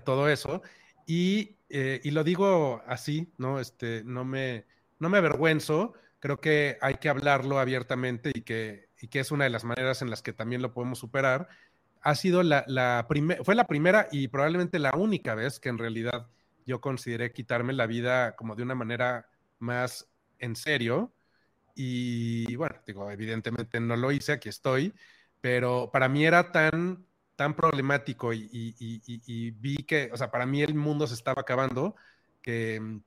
todo eso. Eh, y, lo digo así, ¿no? Este, no, me, no me avergüenzo, creo que hay que hablarlo abiertamente y que, que es una de las maneras en las que también lo podemos superar. Ha sido la, la fue la primera y probablemente la única vez que en realidad yo consideré quitarme la vida como de una manera más en serio y bueno, digo, evidentemente no lo hice, aquí estoy, pero para mí era tan, tan problemático y, vi que, o sea, para mí el mundo se estaba acabando que,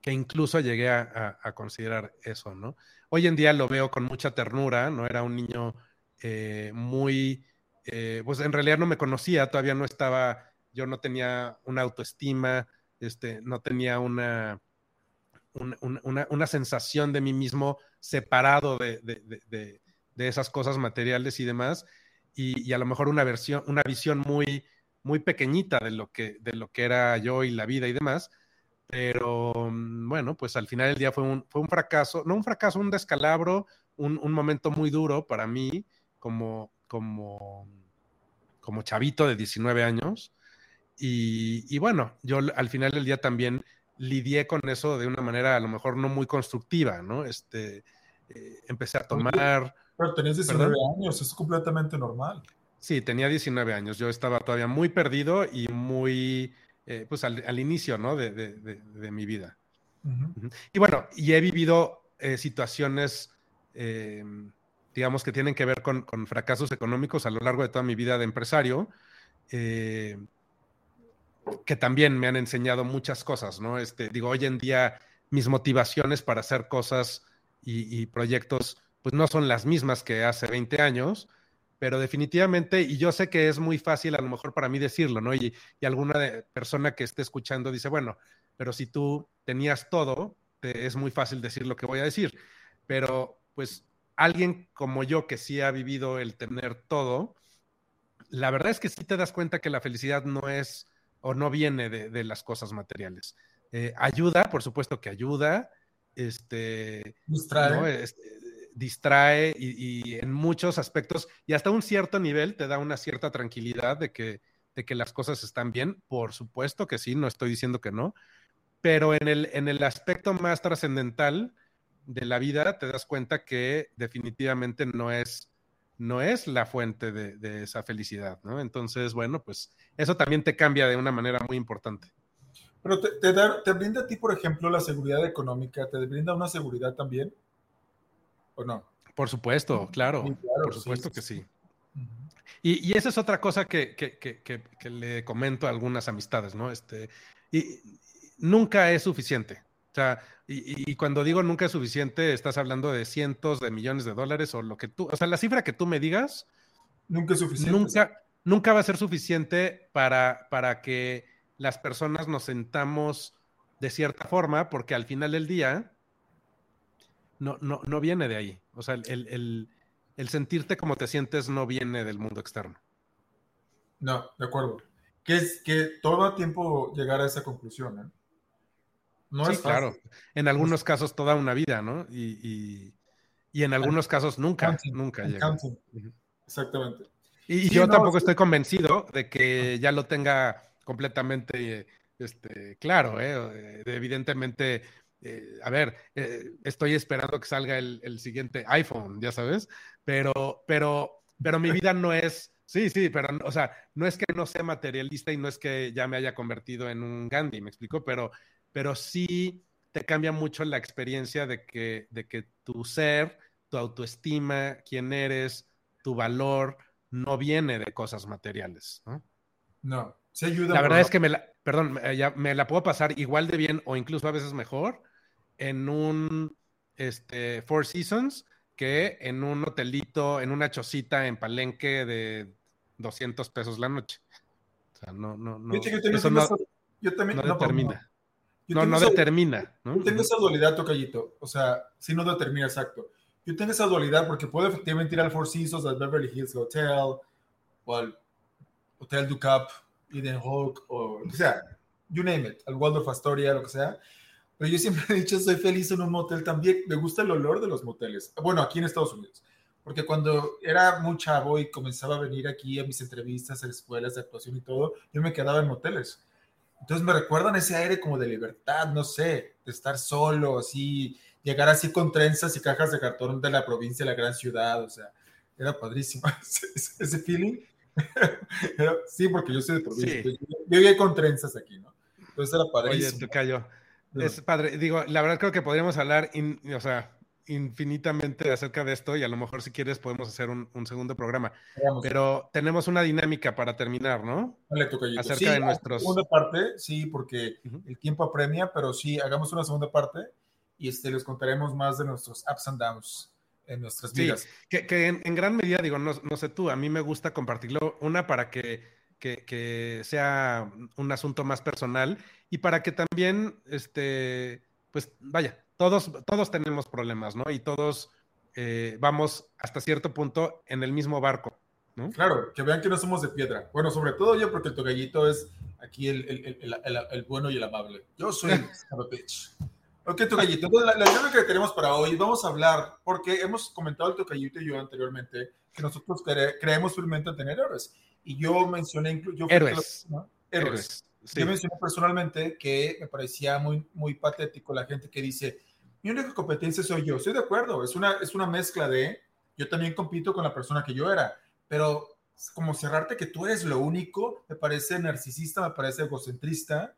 que incluso llegué a, considerar eso, ¿no? Hoy en día lo veo con mucha ternura, ¿no? Era un niño eh, muy, eh, pues en realidad no me conocía, todavía no estaba, yo no tenía una autoestima, este, no tenía una una, sensación de mí mismo separado de, esas cosas materiales y demás, y, a lo mejor una, versión, una visión muy, muy pequeñita de lo, que, de lo que era yo y la vida y demás, pero mm, bueno, pues al final del día fue un, fue un fracaso, no un fracaso, un descalabro, un, momento muy duro para mí como, como, como chavito de 19 años. Y, y, bueno, yo al final del día también lidié con eso de una manera a lo mejor no muy constructiva, ¿no? Este, eh, empecé a tomar... Pero tenías 19 años, es completamente normal. Sí, tenía 19 años, yo estaba todavía muy perdido y muy, eh, pues al, inicio, ¿no? De, de, mi vida. Y bueno, y he vivido eh, situaciones digamos que tienen que ver con, fracasos económicos a lo largo de toda mi vida de empresario, eh, que también me han enseñado muchas cosas, ¿no? Este, digo, hoy en día mis motivaciones para hacer cosas y, proyectos, pues no son las mismas que hace 20 años, pero definitivamente, y yo sé que es muy fácil a lo mejor para mí decirlo, ¿no? Y, y alguna persona que esté escuchando dice, bueno, pero si tú tenías todo, es muy fácil decir lo que voy a decir, pero pues alguien como yo que sí ha vivido el tener todo, la verdad es que sí te das cuenta que la felicidad no es o no viene de, las cosas materiales. Eh, ayuda, por supuesto que ayuda, este, distrae, este, distrae y, en muchos aspectos y hasta un cierto nivel te da una cierta tranquilidad de que, de que las cosas están bien. Por supuesto que sí, no estoy diciendo que no, pero en el, en el aspecto más trascendental de la vida te das cuenta que definitivamente no es, no es la fuente de, esa felicidad, ¿no? Entonces, bueno, pues eso también te cambia de una manera muy importante. Pero te, te, brinda a ti, por ejemplo, la seguridad económica, ¿te brinda una seguridad también? ¿O no? Por supuesto, claro, por supuesto que sí. Y, y, esa es otra cosa que, que, que, que, le comento a algunas amistades, ¿no? Este, y, nunca es suficiente. O sea, y, cuando digo nunca es suficiente, estás hablando de cientos de millones de dólares o lo que tú, o sea, la cifra que tú me digas. Nunca es suficiente. Nunca, nunca va a ser suficiente para, para que las personas nos sentamos de cierta forma, porque al final del día no, no, no viene de ahí. O sea, el, el sentirte como te sientes no viene del mundo externo. No, de acuerdo. Que es que todo el tiempo llegar a esa conclusión. ¿eh? No sí, es claro. En algunos casos toda una vida, ¿no? Y, en algunos casos nunca, nunca llega. Exactamente. Y, yo tampoco estoy convencido de que ya lo tenga completamente este, claro, ¿eh? Evidentemente, eh, a ver, eh, estoy esperando que salga el, siguiente iPhone, ya sabes, pero, pero, pero mi vida no es, sí, sí, pero, o sea, no es que no sea materialista y no es que ya me haya convertido en un Gandhi, me explico, pero pero sí te cambia mucho la experiencia de que, de que tu ser, tu autoestima, quién eres, tu valor, no viene de cosas materiales, ¿no? No, se ayuda. La verdad es que me la, perdón, ya me la puedo pasar igual de bien o incluso a veces mejor en un este, Four Seasons que en un hotelito, en una chocita en Palenque de 200 pesos la noche. O sea, no, no, no. eso no, yo también, no, determina no, no determina. ¿no? Yo tengo esa dualidad, Tocayito. O sea, sí no determina exacto. Yo tengo esa dualidad porque puedo efectivamente ir al Four Seasons, al Beverly Hills Hotel, o al Hotel Du Cap, Eden Hawk, o, o sea, you name it, al Waldorf Astoria, lo que sea. Pero yo siempre he dicho, soy feliz en un motel también. Me gusta el olor de los moteles. Bueno, aquí en Estados Unidos. Porque cuando era muy chavo y comenzaba a venir aquí a mis entrevistas, a escuelas de actuación y todo, yo me quedaba en moteles entonces me recuerdan ese aire como de libertad, no sé, de estar solo, así, llegar así con trenzas y cajas de cartón de la provincia a la gran ciudad, o sea, era padrísimo ese, feeling. sí, porque yo soy de provincia, yo, yo, con trenzas aquí, ¿no? Entonces era padrísimo. Oye, te Es padre, digo, la verdad creo que podríamos hablar, o sea, infinitamente acerca de esto y a lo mejor si quieres podemos hacer un, segundo programa. Pero tenemos una dinámica para terminar, ¿no? Vale, Acerca de nuestros... Segunda parte, sí, porque el tiempo apremia, pero sí, hagamos una segunda parte y este, les contaremos más de nuestros ups and downs en nuestras vidas. que, que en, gran medida, digo, no, no, sé tú, a mí me gusta compartirlo, una para que, que, que sea un asunto más personal y para que también, este, pues vaya, todos, todos tenemos problemas, ¿no? Y todos eh, vamos hasta cierto punto en el mismo barco, ¿no? Claro, que vean que no somos de piedra. Bueno, sobre todo yo, porque el tocallito es aquí el, el, el, el bueno y el amable. Yo soy el bitch. Ok, tocallito. La, la que tenemos para hoy, vamos a hablar, porque hemos comentado el tocallito y yo anteriormente, que nosotros creemos firmemente en tener héroes. Y yo mencioné, yo héroes. héroes. Yo mencioné personalmente que me parecía muy, muy patético la gente que dice, mi única competencia soy yo. Estoy de acuerdo, es una, es una mezcla de, yo también compito con la persona que yo era, pero como cerrarte que tú eres lo único, me parece narcisista, me parece egocentrista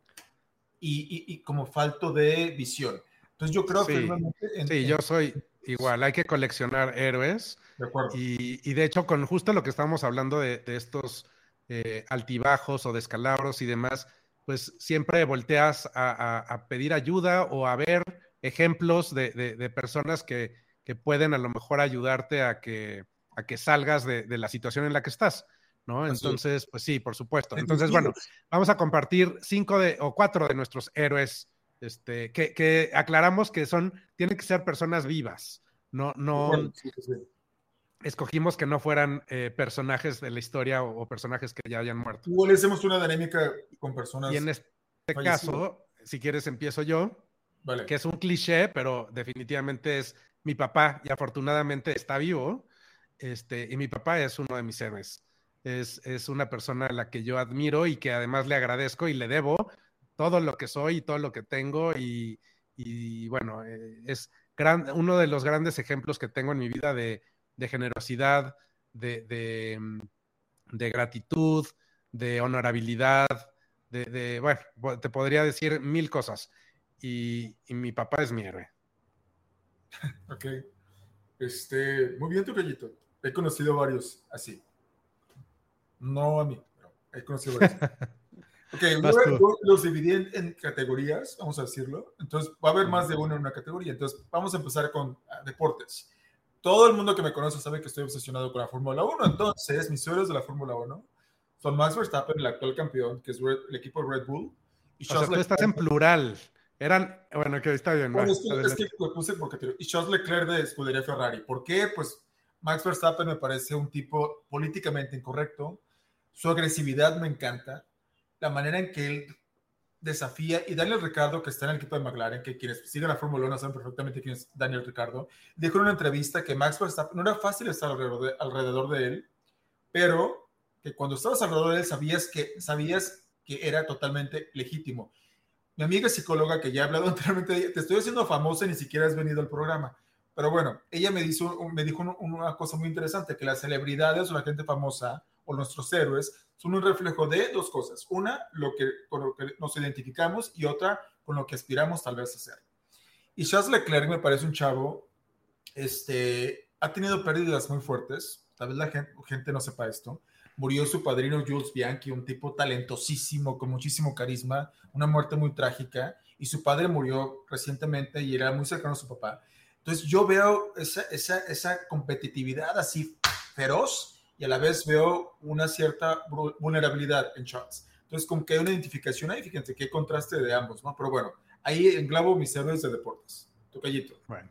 y, y, como falto de visión. Entonces yo creo que... sí, yo soy, igual, hay que coleccionar héroes. De acuerdo. Y, de hecho, con justo lo que estábamos hablando de, estos eh, altibajos o descalabros y demás, pues siempre volteas a, pedir ayuda o a ver ejemplos de, personas que, pueden a lo mejor ayudarte a que, a que salgas de, la situación en la que estás. ¿no? Entonces, pues sí, por supuesto. Entonces, bueno, vamos a compartir cinco de, o cuatro de nuestros héroes, este, que, aclaramos que son, tienen que ser personas vivas, no, no. escogimos que no fueran eh, personajes de la historia o, personajes que ya hayan muerto. Igual hacemos una dinámica con personas. Y en este caso, si quieres, empiezo yo. Vale. Que es un cliché, pero definitivamente es mi papá y afortunadamente está vivo. Este, y mi papá es uno de mis héroes es, una persona a la que yo admiro y que además le agradezco y le debo todo lo que soy y todo lo que tengo y, bueno, eh, es uno de los grandes ejemplos que tengo en mi vida de, generosidad, de, mm, de, gratitud, de honorabilidad, de, bueno, te podría decir mil cosas. Y, mi papá es mi héroe. Ok. Este, muy bien, tu gallito. He conocido varios así. No a mí, pero he conocido eso. Ok, luego los dividí en, categorías, vamos a decirlo. Entonces, va a haber más de uno en una categoría. Entonces, vamos a empezar con ah, deportes. Todo el mundo que me conoce sabe que estoy obsesionado con la Fórmula 1. Entonces, mis héroes de la Fórmula 1 son Max Verstappen, el actual campeón, que es el equipo Red Bull. Y o sea, tú estás en plural. Eran, bueno, que está bien. Bueno, es que, es que lo puse porque y Charles Leclerc de Escudería Ferrari. ¿Por qué? Pues Max Verstappen me parece un tipo políticamente incorrecto, su agresividad me encanta, la manera en que él desafía, y Daniel Ricardo, que está en el equipo de McLaren, que quienes siguen la Fórmula 1 saben perfectamente quién es Daniel Ricardo, dijo en una entrevista que Max Verstappen no era fácil estar alrededor de, él, pero que cuando estabas alrededor de él sabías que, sabías que era totalmente legítimo. Mi amiga psicóloga, que ya he hablado anteriormente, te estoy haciendo famosa y ni siquiera has venido al programa. Pero bueno, ella me, dijo, me dijo una cosa muy interesante, que las celebridades o la gente famosa o nuestros héroes son un reflejo de dos cosas. Una, lo que, con lo que nos identificamos y otra, con lo que aspiramos tal vez a ser. Y Charles Leclerc me parece un chavo, este, ha tenido pérdidas muy fuertes, tal vez la gente, gente no sepa esto. Murió su padrino Jules Bianchi, un tipo talentosísimo, con muchísimo carisma, una muerte muy trágica, y su padre murió recientemente y era muy cercano a su papá. Entonces yo veo esa, esa, esa competitividad así feroz y a la vez veo una cierta vulnerabilidad en Charles. Entonces, como que hay una identificación ahí, fíjense qué contraste de ambos, ¿no? Pero bueno, ahí englabo mis héroes de deportes. Tocallito. Bueno,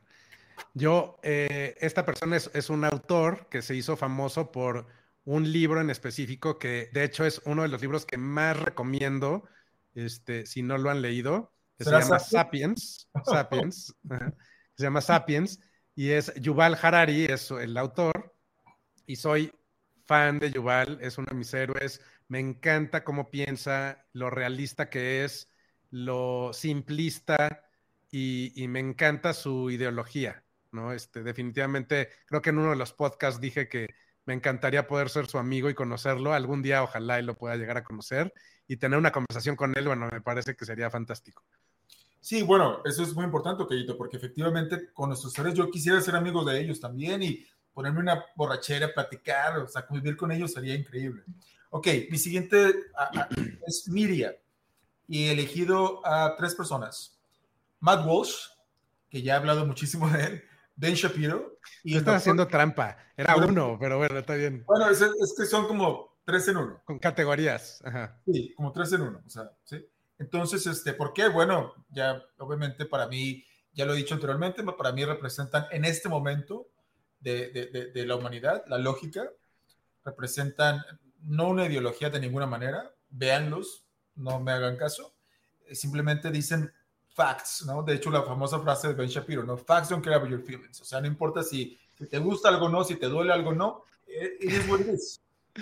yo, eh, esta persona es, es, un autor que se hizo famoso por un libro en específico que, de hecho, es uno de los libros que más recomiendo, este, si no lo han leído, que se llama Sapiens. Sapiens. se llama Sapiens y es Yuval Harari, es el autor, y soy fan de Yuval, es uno de mis héroes. Me encanta cómo piensa, lo realista que es, lo simplista y, me encanta su ideología, ¿no? Este, definitivamente, creo que en uno de los podcasts dije que me encantaría poder ser su amigo y conocerlo. Algún día ojalá y lo pueda llegar a conocer y tener una conversación con él, bueno, me parece que sería fantástico. Sí, bueno, eso es muy importante, Keyito, porque efectivamente con nuestros héroes yo quisiera ser amigo de ellos también y ponerme una borrachera, platicar, o sea, convivir con ellos sería increíble. Ok, mi siguiente es Miria y he elegido a tres personas. Matt Walsh, que ya he hablado muchísimo de él, Ben Shapiro. Y estás haciendo trampa. Era uno, pero bueno, está bien. Bueno, es, que son como tres en uno. Con categorías. Sí, como tres en uno. O sea, ¿sí? Entonces, este, ¿por qué? Bueno, ya obviamente para mí, ya lo he dicho anteriormente, para mí representan en este momento de, la humanidad, la lógica, representan no una ideología de ninguna manera, véanlos, no me hagan caso, eh, simplemente dicen facts, ¿no? De hecho, la famosa frase de Ben Shapiro, ¿no? Facts don't care about your feelings, o sea, no importa si, te gusta algo o no, si te duele algo o no, es what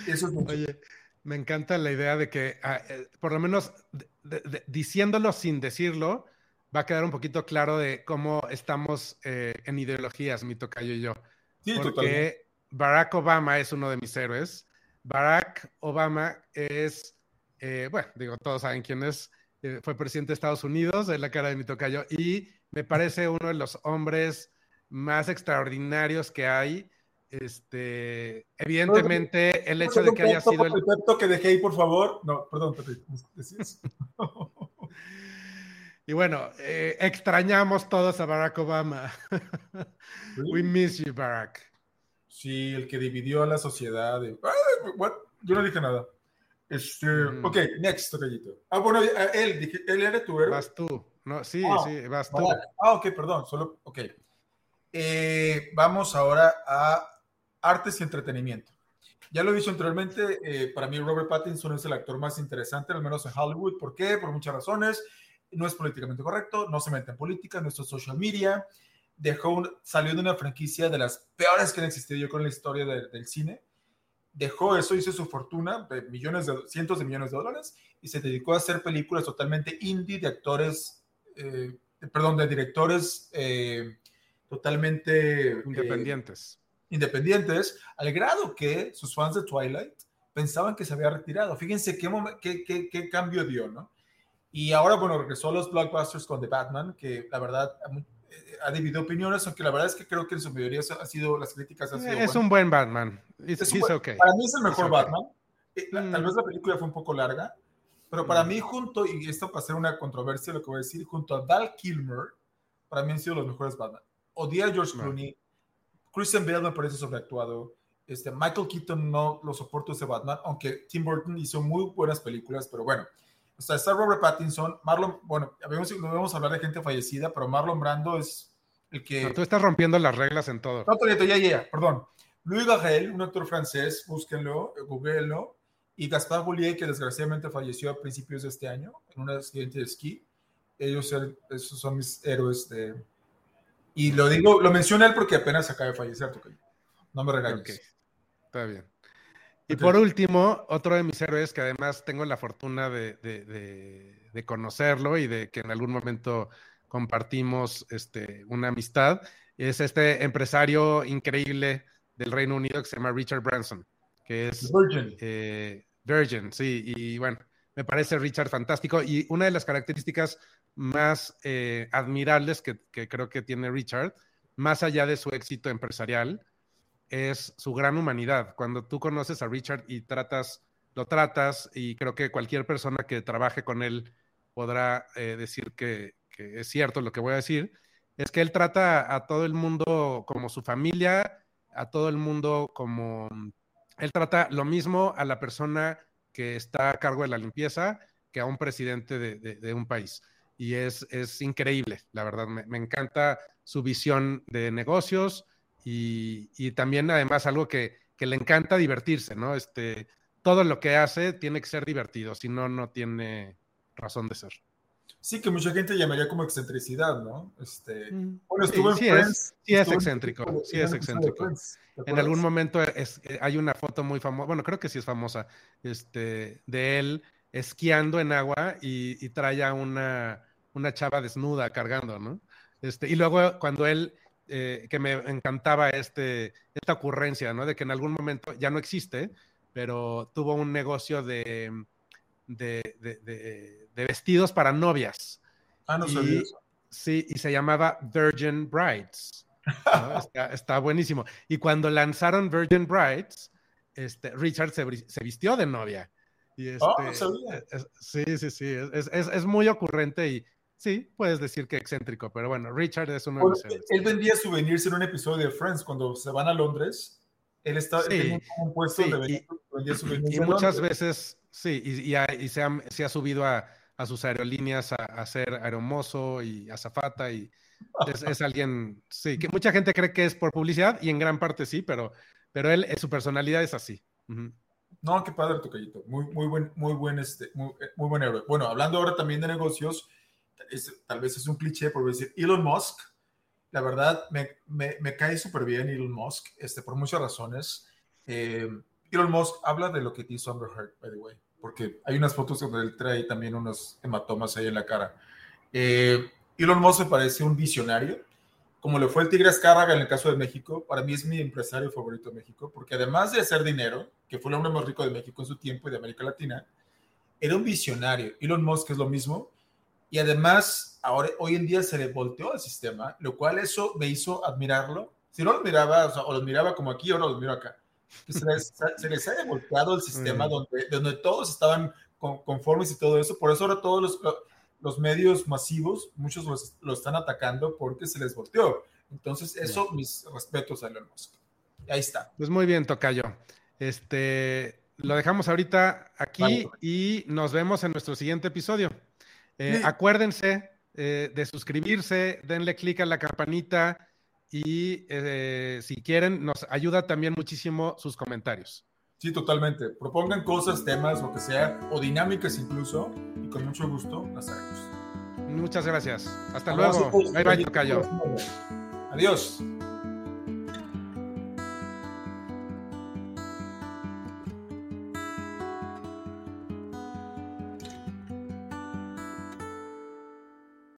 Eso es Oye, me encanta la idea de que, ah, eh, por lo menos diciéndolo sin decirlo, va a quedar un poquito claro de cómo estamos eh, en ideologías, mi tocayo y yo porque Barack Obama es uno de mis héroes. Barack Obama es, eh, bueno, digo, todos saben quién es, eh, fue presidente de Estados Unidos, es la cara de mi tocayo, y me parece uno de los hombres más extraordinarios que hay. Este, evidentemente, el hecho de que haya sido el. que dejé ahí, por favor. No, perdón, y bueno, eh, extrañamos todos a Barack Obama. We miss you, Barack. Sí, el que dividió a la sociedad. Yo no dije nada. Este, mm. Ok, next, tocallito. Ah, bueno, él, dije, él era tu héroe. Vas tú. No, sí, ah, sí, vas tú. Ah, ok, perdón, solo, ok. Eh, vamos ahora a artes y entretenimiento. Ya lo he dicho anteriormente, eh, para mí Robert Pattinson es el actor más interesante, al menos en Hollywood. ¿Por qué? Por muchas razones. No es políticamente correcto, no se mete en política, es social media. Dejó salió de una franquicia de las peores que han existido yo con la historia del cine. Dejó eso, hizo su fortuna, de millones de, cientos de millones de dólares, y se dedicó a hacer películas totalmente indie de actores, eh, perdón, de directores eh, totalmente independientes independientes, al grado que sus fans de Twilight pensaban que se había retirado. Fíjense qué, qué, qué, cambio dio, ¿no? Y ahora, bueno, regresó a los blockbusters con The Batman, que la verdad eh, ha dividido opiniones, aunque la verdad es que creo que en su mayoría ha sido, las críticas han sido Es un buen Batman. Para mí es el mejor Batman. Eh, tal vez la película fue un poco larga, pero para mm. mí junto, y esto va a ser una controversia lo que voy a decir, junto a Val Kilmer, para mí han sido los mejores Batman. Odié a George Clooney, Christian Bale me parece sobreactuado. Este, Michael Keaton no lo soporto ese Batman, aunque Tim Burton hizo muy buenas películas, pero bueno. O sea, está Robert Pattinson, Marlon, bueno, habíamos, no vamos a hablar de gente fallecida, pero Marlon Brando es el que... tú estás rompiendo las reglas en todo. No, Toreto, ya, ya, perdón. Louis Garrel, un actor francés, búsquenlo, googleenlo, y Gaspar Boulier, que desgraciadamente falleció a principios de este año en un accidente de esquí. Ellos esos son mis héroes de, y lo digo, lo menciona él porque apenas acaba de fallecer, No me regañes. Está bien. Y por último, otro de mis héroes que además tengo la fortuna de, conocerlo y de que en algún momento compartimos este, una amistad, es este empresario increíble del Reino Unido que se llama Richard Branson, que es Virgin. Eh, Virgin, sí, y bueno, me parece Richard fantástico y una de las características más eh, admirables que, creo que tiene Richard, más allá de su éxito empresarial, es su gran humanidad. Cuando tú conoces a Richard y tratas, lo tratas, y creo que cualquier persona que trabaje con él podrá eh, decir que, es cierto lo que voy a decir, es que él trata a todo el mundo como su familia, a todo el mundo como... Él trata lo mismo a la persona que está a cargo de la limpieza que a un presidente de un país y es, es increíble, la verdad. Me, encanta su visión de negocios y, y también además algo que, que, le encanta divertirse, ¿no? Este, todo lo que hace tiene que ser divertido, si no, no tiene razón de ser. Sí, que mucha gente llamaría como excentricidad, ¿no? Este, mm. bueno, estuvo sí, en Friends. Es, sí, es excéntrico, sí es excéntrico. En algún momento es, eh, hay una foto muy famosa, bueno, creo que sí es famosa, este, de él esquiando en agua y, y trae a una, una chava desnuda cargando, ¿no? Este, y luego cuando él, eh, que me encantaba este, esta ocurrencia, ¿no? De que en algún momento ya no existe, pero tuvo un negocio de, de, vestidos para novias. Ah, no sabía Sí, y se llamaba Virgin Brides. está, buenísimo. Y cuando lanzaron Virgin Brides, este, Richard se, vistió de novia. Y oh, este, sí, sí, sí, es, es, muy ocurrente y, Sí, puedes decir que excéntrico, pero bueno, Richard es uno de los Él vendía souvenirs en un episodio de Friends cuando se van a Londres. Él está en un puesto de y, vendía souvenirs. Y, muchas veces, sí, y, se, ha, subido a, sus aerolíneas a, ser aeromozo y azafata y es, alguien, sí, que mucha gente cree que es por publicidad y en gran parte sí, pero, pero él, su personalidad es así. No, qué padre, Tocayito. Muy, muy buen, muy buen, este, muy, muy buen héroe. Bueno, hablando ahora también de negocios, tal vez es un cliché por decir Elon Musk. La verdad, me, me, cae súper bien Elon Musk, este, por muchas razones. Eh, Elon Musk habla de lo que hizo Amber Heard, by the way, porque hay unas fotos donde él trae también unos hematomas ahí en la cara. Eh, Elon Musk me parece un visionario, como le fue el Tigre Azcárraga en el caso de México. Para mí es mi empresario favorito de México, porque además de hacer dinero, que fue el hombre más rico de México en su tiempo y de América Latina, era un visionario. Elon Musk es lo mismo y además ahora hoy en día se le volteó el sistema, lo cual eso me hizo admirarlo. Si no lo miraba, o, lo miraba como aquí, ahora lo miro acá. Se les, se les haya volteado el sistema donde, donde todos estaban conformes y todo eso. Por eso ahora todos los, los medios masivos, muchos los, lo están atacando porque se les volteó. Entonces, eso, mis respetos a Elon Musk. Ahí está. Pues muy bien, Tocayo. Este, lo dejamos ahorita aquí y nos vemos en nuestro siguiente episodio. Eh, acuérdense eh, de suscribirse, denle clic a la campanita y eh, si quieren, nos ayuda también muchísimo sus comentarios. Sí, totalmente. Propongan cosas, temas, lo que sea, o dinámicas incluso, y con mucho gusto las haremos. Muchas gracias. Hasta luego. Bye bye, Tocayo. Adiós.